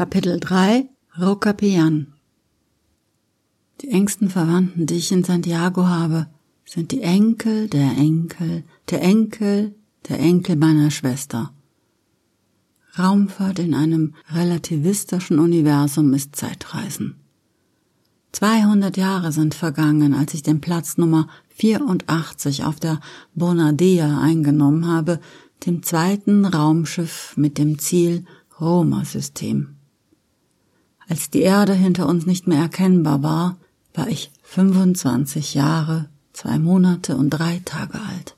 Kapitel 3 Rocapian Die engsten Verwandten, die ich in Santiago habe, sind die Enkel der Enkel, der Enkel, der Enkel meiner Schwester. Raumfahrt in einem relativistischen Universum ist Zeitreisen. 200 Jahre sind vergangen, als ich den Platz Nummer 84 auf der Bonadea eingenommen habe, dem zweiten Raumschiff mit dem Ziel Roma-System. Als die Erde hinter uns nicht mehr erkennbar war, war ich 25 Jahre, zwei Monate und drei Tage alt.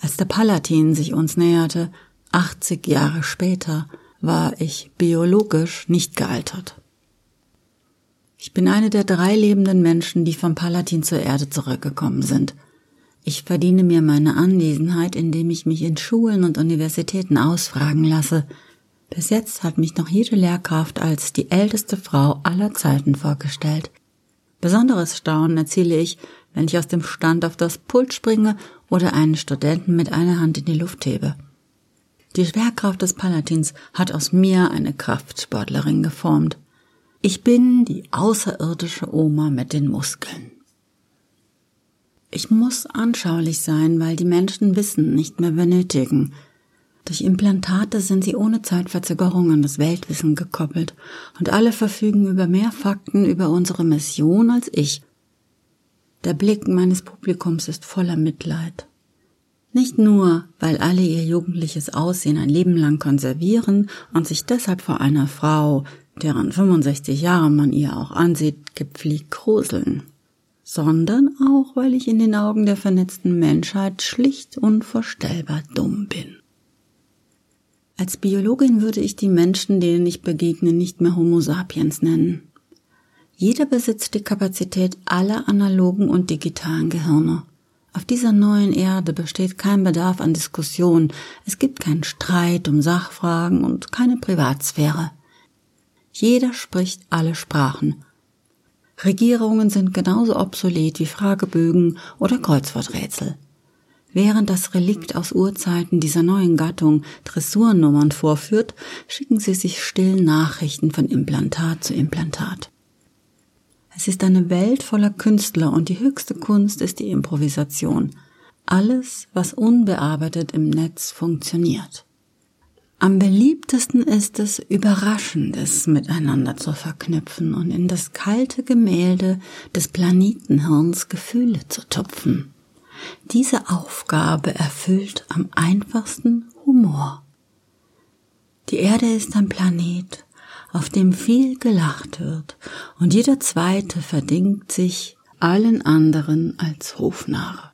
Als der Palatin sich uns näherte, 80 Jahre später, war ich biologisch nicht gealtert. Ich bin eine der drei lebenden Menschen, die vom Palatin zur Erde zurückgekommen sind. Ich verdiene mir meine Anwesenheit, indem ich mich in Schulen und Universitäten ausfragen lasse. Bis jetzt hat mich noch jede Lehrkraft als die älteste Frau aller Zeiten vorgestellt. Besonderes Staunen erziele ich, wenn ich aus dem Stand auf das Pult springe oder einen Studenten mit einer Hand in die Luft hebe. Die Schwerkraft des Palatins hat aus mir eine Kraftsportlerin geformt. Ich bin die außerirdische Oma mit den Muskeln. Ich muss anschaulich sein, weil die Menschen Wissen nicht mehr benötigen. Durch Implantate sind sie ohne Zeitverzögerung an das Weltwissen gekoppelt und alle verfügen über mehr Fakten über unsere Mission als ich. Der Blick meines Publikums ist voller Mitleid. Nicht nur, weil alle ihr jugendliches Aussehen ein Leben lang konservieren und sich deshalb vor einer Frau, deren 65 Jahre man ihr auch ansieht, gepflegt gruseln, sondern auch, weil ich in den Augen der vernetzten Menschheit schlicht unvorstellbar dumm bin. Als Biologin würde ich die Menschen, denen ich begegne, nicht mehr Homo sapiens nennen. Jeder besitzt die Kapazität aller analogen und digitalen Gehirne. Auf dieser neuen Erde besteht kein Bedarf an Diskussion, es gibt keinen Streit um Sachfragen und keine Privatsphäre. Jeder spricht alle Sprachen. Regierungen sind genauso obsolet wie Fragebögen oder Kreuzworträtsel. Während das Relikt aus Urzeiten dieser neuen Gattung Dressurnummern vorführt, schicken sie sich still Nachrichten von Implantat zu Implantat. Es ist eine Welt voller Künstler und die höchste Kunst ist die Improvisation. Alles, was unbearbeitet im Netz funktioniert. Am beliebtesten ist es, Überraschendes miteinander zu verknüpfen und in das kalte Gemälde des Planetenhirns Gefühle zu tupfen. Diese Aufgabe erfüllt am einfachsten Humor. Die Erde ist ein Planet, auf dem viel gelacht wird, und jeder zweite verdingt sich allen anderen als Hofnarr.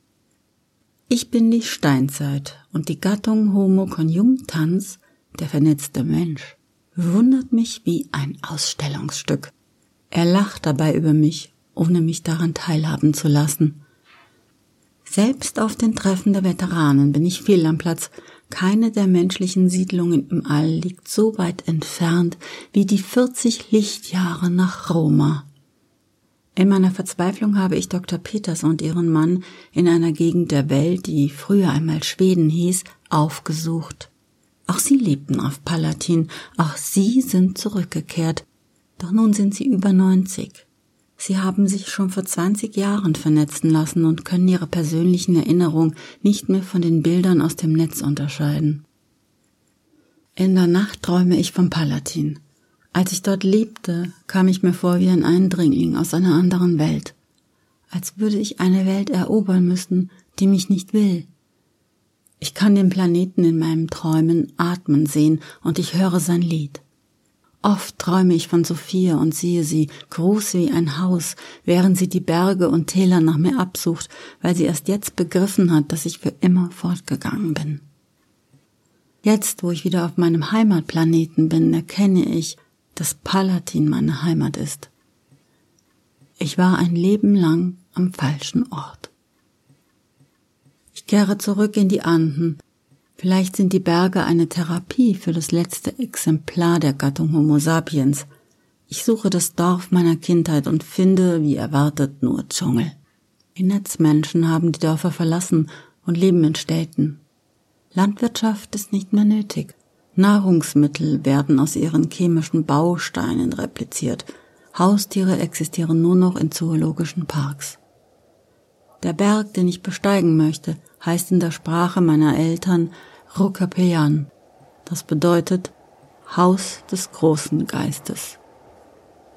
Ich bin die Steinzeit und die Gattung Homo conjunctans der vernetzte Mensch, wundert mich wie ein Ausstellungsstück. Er lacht dabei über mich, ohne mich daran teilhaben zu lassen. Selbst auf den Treffen der Veteranen bin ich fehl am Platz. Keine der menschlichen Siedlungen im All liegt so weit entfernt wie die 40 Lichtjahre nach Roma. In meiner Verzweiflung habe ich Dr. Peters und ihren Mann in einer Gegend der Welt, die früher einmal Schweden hieß, aufgesucht. Auch sie lebten auf Palatin, auch sie sind zurückgekehrt, doch nun sind sie über 90. Sie haben sich schon vor 20 Jahren vernetzen lassen und können ihre persönlichen Erinnerungen nicht mehr von den Bildern aus dem Netz unterscheiden. In der Nacht träume ich vom Palatin. Als ich dort lebte, kam ich mir vor wie ein Eindringling aus einer anderen Welt, als würde ich eine Welt erobern müssen, die mich nicht will, ich kann den Planeten in meinem Träumen atmen sehen und ich höre sein Lied. Oft träume ich von Sophia und sehe sie, groß wie ein Haus, während sie die Berge und Täler nach mir absucht, weil sie erst jetzt begriffen hat, dass ich für immer fortgegangen bin. Jetzt, wo ich wieder auf meinem Heimatplaneten bin, erkenne ich, dass Palatin meine Heimat ist. Ich war ein Leben lang am falschen Ort. Ich kehre zurück in die Anden. Vielleicht sind die Berge eine Therapie für das letzte Exemplar der Gattung Homo sapiens. Ich suche das Dorf meiner Kindheit und finde, wie erwartet, nur Dschungel. Die Netzmenschen haben die Dörfer verlassen und leben in Städten. Landwirtschaft ist nicht mehr nötig. Nahrungsmittel werden aus ihren chemischen Bausteinen repliziert. Haustiere existieren nur noch in zoologischen Parks. Der Berg, den ich besteigen möchte, heißt in der Sprache meiner Eltern Rukapeyan. Das bedeutet Haus des großen Geistes.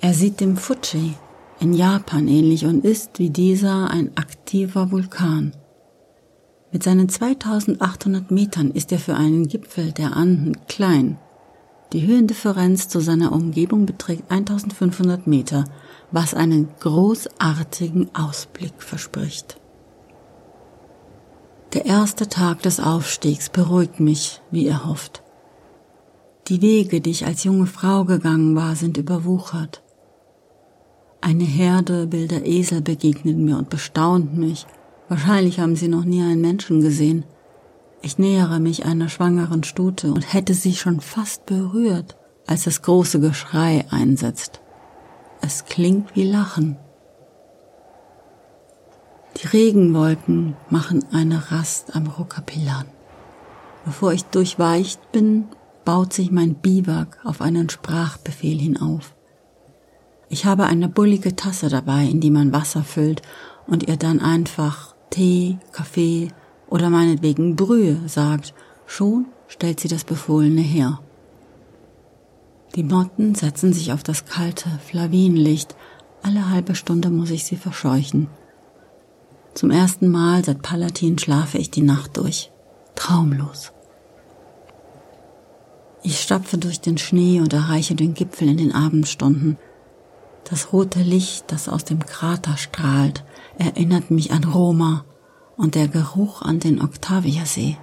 Er sieht dem Fuji in Japan ähnlich und ist wie dieser ein aktiver Vulkan. Mit seinen 2800 Metern ist er für einen Gipfel der Anden klein. Die Höhendifferenz zu seiner Umgebung beträgt 1500 Meter, was einen großartigen Ausblick verspricht. Der erste Tag des Aufstiegs beruhigt mich, wie er hofft. Die Wege, die ich als junge Frau gegangen war, sind überwuchert. Eine Herde wilder Esel begegnet mir und bestaunt mich. Wahrscheinlich haben sie noch nie einen Menschen gesehen. Ich nähere mich einer schwangeren Stute und hätte sie schon fast berührt, als das große Geschrei einsetzt. Es klingt wie Lachen. Die Regenwolken machen eine Rast am Rukapilan. Bevor ich durchweicht bin, baut sich mein Biwak auf einen Sprachbefehl hinauf. Ich habe eine bullige Tasse dabei, in die man Wasser füllt und ihr dann einfach Tee, Kaffee oder meinetwegen Brühe sagt. Schon stellt sie das Befohlene her. Die Motten setzen sich auf das kalte Flavinlicht. Alle halbe Stunde muss ich sie verscheuchen. Zum ersten Mal seit Palatin schlafe ich die Nacht durch. Traumlos. Ich stapfe durch den Schnee und erreiche den Gipfel in den Abendstunden. Das rote Licht, das aus dem Krater strahlt, erinnert mich an Roma und der Geruch an den Octaviasee.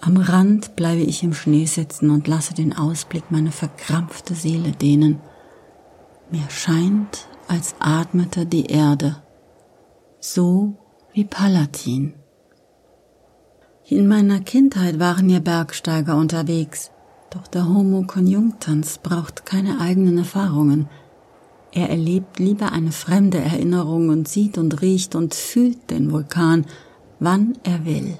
Am Rand bleibe ich im Schnee sitzen und lasse den Ausblick meine verkrampfte Seele dehnen. Mir scheint, als atmete die Erde so wie Palatin. In meiner Kindheit waren ja Bergsteiger unterwegs, doch der Homo conjunctans braucht keine eigenen Erfahrungen. Er erlebt lieber eine fremde Erinnerung und sieht und riecht und fühlt den Vulkan, wann er will.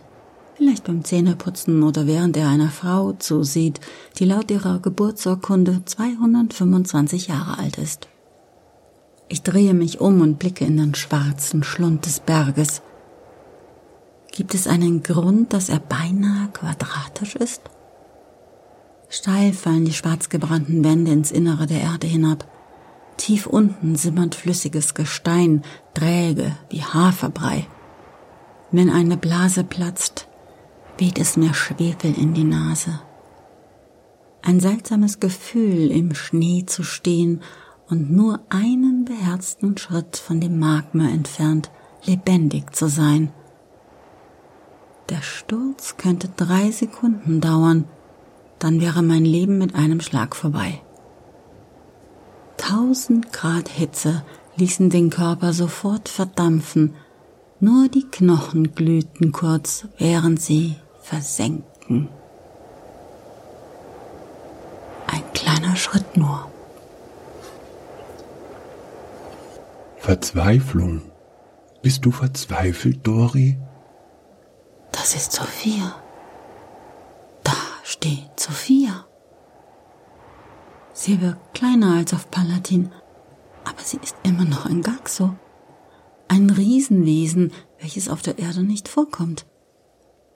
Vielleicht beim Zähneputzen oder während er einer Frau zusieht, die laut ihrer Geburtsurkunde 225 Jahre alt ist. Ich drehe mich um und blicke in den schwarzen Schlund des Berges. Gibt es einen Grund, dass er beinahe quadratisch ist? Steil fallen die schwarz gebrannten Wände ins Innere der Erde hinab. Tief unten simmert flüssiges Gestein, träge wie Haferbrei. Wenn eine Blase platzt, weht es mir Schwefel in die Nase. Ein seltsames Gefühl, im Schnee zu stehen und nur einen beherzten Schritt von dem Magma entfernt, lebendig zu sein. Der Sturz könnte drei Sekunden dauern, dann wäre mein Leben mit einem Schlag vorbei. Tausend Grad Hitze ließen den Körper sofort verdampfen, nur die Knochen glühten kurz, während sie versenkten. Ein kleiner Schritt nur. Verzweiflung. Bist du verzweifelt, Dori? Das ist Sophia. Da steht Sophia. Sie wirkt kleiner als auf Palatin, aber sie ist immer noch ein Gaxo. Ein Riesenwesen, welches auf der Erde nicht vorkommt.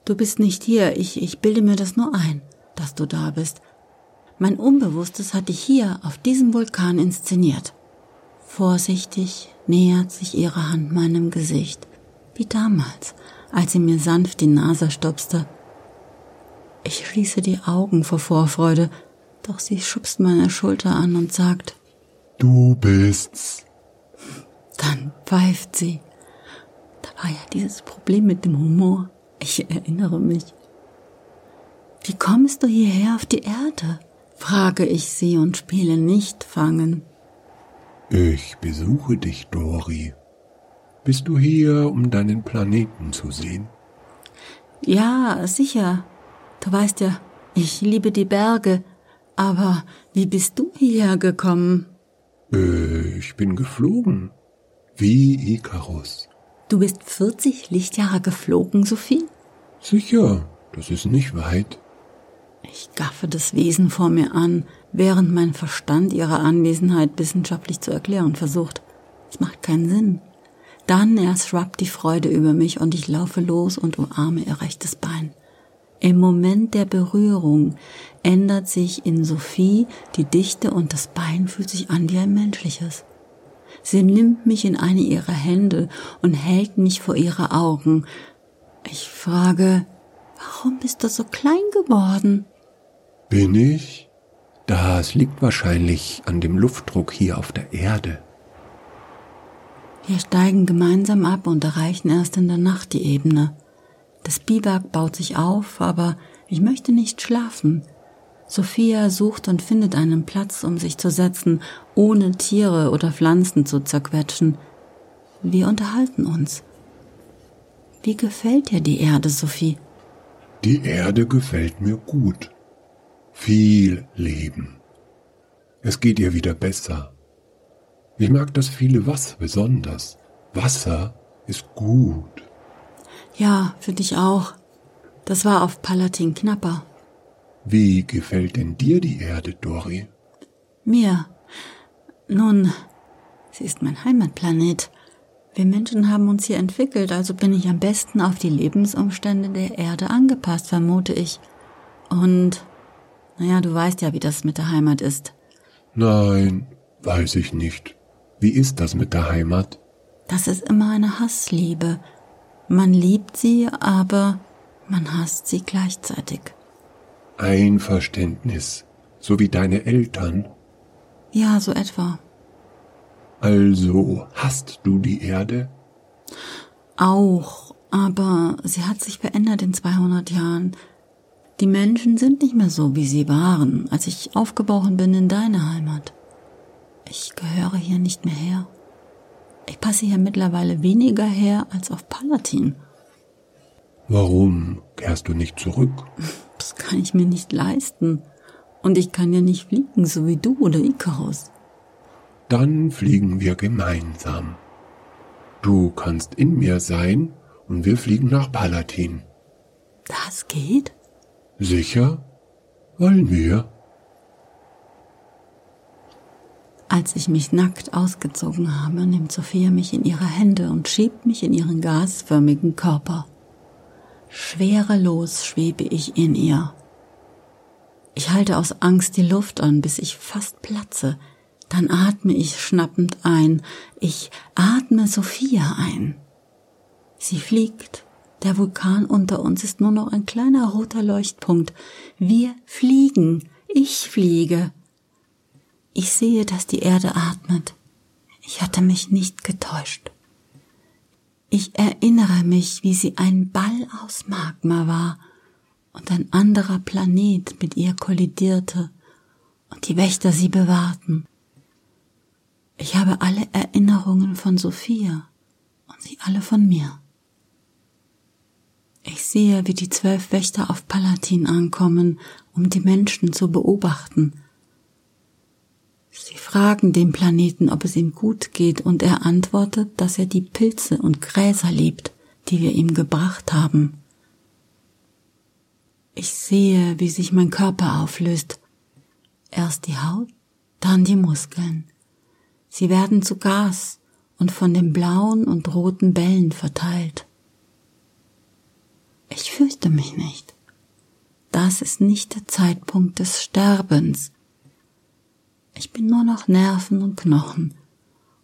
Du bist nicht hier, ich, ich bilde mir das nur ein, dass du da bist. Mein Unbewusstes hat dich hier auf diesem Vulkan inszeniert. Vorsichtig nähert sich ihre Hand meinem Gesicht, wie damals, als sie mir sanft die Nase stupste. Ich schließe die Augen vor Vorfreude, doch sie schubst meine Schulter an und sagt, Du bist's. Dann pfeift sie. Da war ja dieses Problem mit dem Humor. Ich erinnere mich. Wie kommst du hierher auf die Erde? frage ich sie und spiele nicht fangen. Ich besuche dich, Dori. Bist du hier, um deinen Planeten zu sehen? Ja, sicher. Du weißt ja, ich liebe die Berge. Aber wie bist du hierher gekommen? Äh, ich bin geflogen. Wie Ikarus. Du bist 40 Lichtjahre geflogen, Sophie? Sicher, das ist nicht weit. Ich gaffe das Wesen vor mir an, während mein Verstand ihre Anwesenheit wissenschaftlich zu erklären versucht. Es macht keinen Sinn. Dann erst schwappt die Freude über mich und ich laufe los und umarme ihr rechtes Bein. Im Moment der Berührung ändert sich in Sophie die Dichte und das Bein fühlt sich an wie ein menschliches. Sie nimmt mich in eine ihrer Hände und hält mich vor ihre Augen. Ich frage, warum bist du so klein geworden? Bin ich? Das liegt wahrscheinlich an dem Luftdruck hier auf der Erde. Wir steigen gemeinsam ab und erreichen erst in der Nacht die Ebene. Das Biwak baut sich auf, aber ich möchte nicht schlafen. Sophia sucht und findet einen Platz, um sich zu setzen, ohne Tiere oder Pflanzen zu zerquetschen. Wir unterhalten uns. Wie gefällt dir die Erde, Sophie? Die Erde gefällt mir gut. Viel Leben. Es geht ihr wieder besser. Ich mag das viele Wasser besonders. Wasser ist gut. Ja, für dich auch. Das war auf Palatin knapper. Wie gefällt denn dir die Erde, Dori? Mir. Nun, sie ist mein Heimatplanet. Wir Menschen haben uns hier entwickelt, also bin ich am besten auf die Lebensumstände der Erde angepasst, vermute ich. Und, naja, du weißt ja, wie das mit der Heimat ist. Nein, weiß ich nicht. Wie ist das mit der Heimat? Das ist immer eine Hassliebe. Man liebt sie, aber man hasst sie gleichzeitig. Einverständnis, so wie deine Eltern. Ja, so etwa. Also hasst du die Erde? Auch, aber sie hat sich verändert in 200 Jahren. Die Menschen sind nicht mehr so, wie sie waren, als ich aufgebrochen bin in deine Heimat. Ich gehöre hier nicht mehr her. Ich passe hier mittlerweile weniger her als auf Palatin. Warum kehrst du nicht zurück? Das kann ich mir nicht leisten. Und ich kann ja nicht fliegen, so wie du oder Icarus. Dann fliegen wir gemeinsam. Du kannst in mir sein und wir fliegen nach Palatin. Das geht? Sicher? Wollen wir? Als ich mich nackt ausgezogen habe, nimmt Sophia mich in ihre Hände und schiebt mich in ihren gasförmigen Körper. Schwerelos schwebe ich in ihr. Ich halte aus Angst die Luft an, bis ich fast platze. Dann atme ich schnappend ein. Ich atme Sophia ein. Sie fliegt. Der Vulkan unter uns ist nur noch ein kleiner roter Leuchtpunkt. Wir fliegen. Ich fliege. Ich sehe, dass die Erde atmet. Ich hatte mich nicht getäuscht. Ich erinnere mich, wie sie ein Ball aus Magma war und ein anderer Planet mit ihr kollidierte und die Wächter sie bewahrten. Ich habe alle Erinnerungen von Sophia und sie alle von mir. Ich sehe, wie die zwölf Wächter auf Palatin ankommen, um die Menschen zu beobachten Sie fragen den Planeten, ob es ihm gut geht, und er antwortet, dass er die Pilze und Gräser liebt, die wir ihm gebracht haben. Ich sehe, wie sich mein Körper auflöst. Erst die Haut, dann die Muskeln. Sie werden zu Gas und von den blauen und roten Bällen verteilt. Ich fürchte mich nicht. Das ist nicht der Zeitpunkt des Sterbens, ich bin nur noch Nerven und Knochen.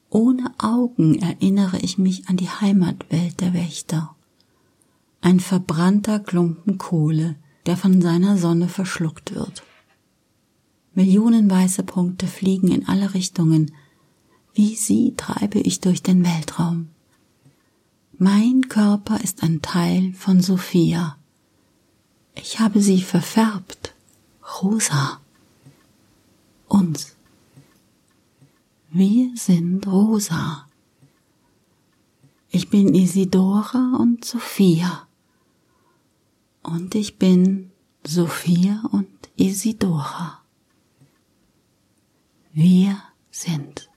Ohne Augen erinnere ich mich an die Heimatwelt der Wächter. Ein verbrannter Klumpen Kohle, der von seiner Sonne verschluckt wird. Millionen weiße Punkte fliegen in alle Richtungen. Wie sie treibe ich durch den Weltraum. Mein Körper ist ein Teil von Sophia. Ich habe sie verfärbt. Rosa. Uns. Wir sind rosa. Ich bin Isidora und Sophia. Und ich bin Sophia und Isidora. Wir sind.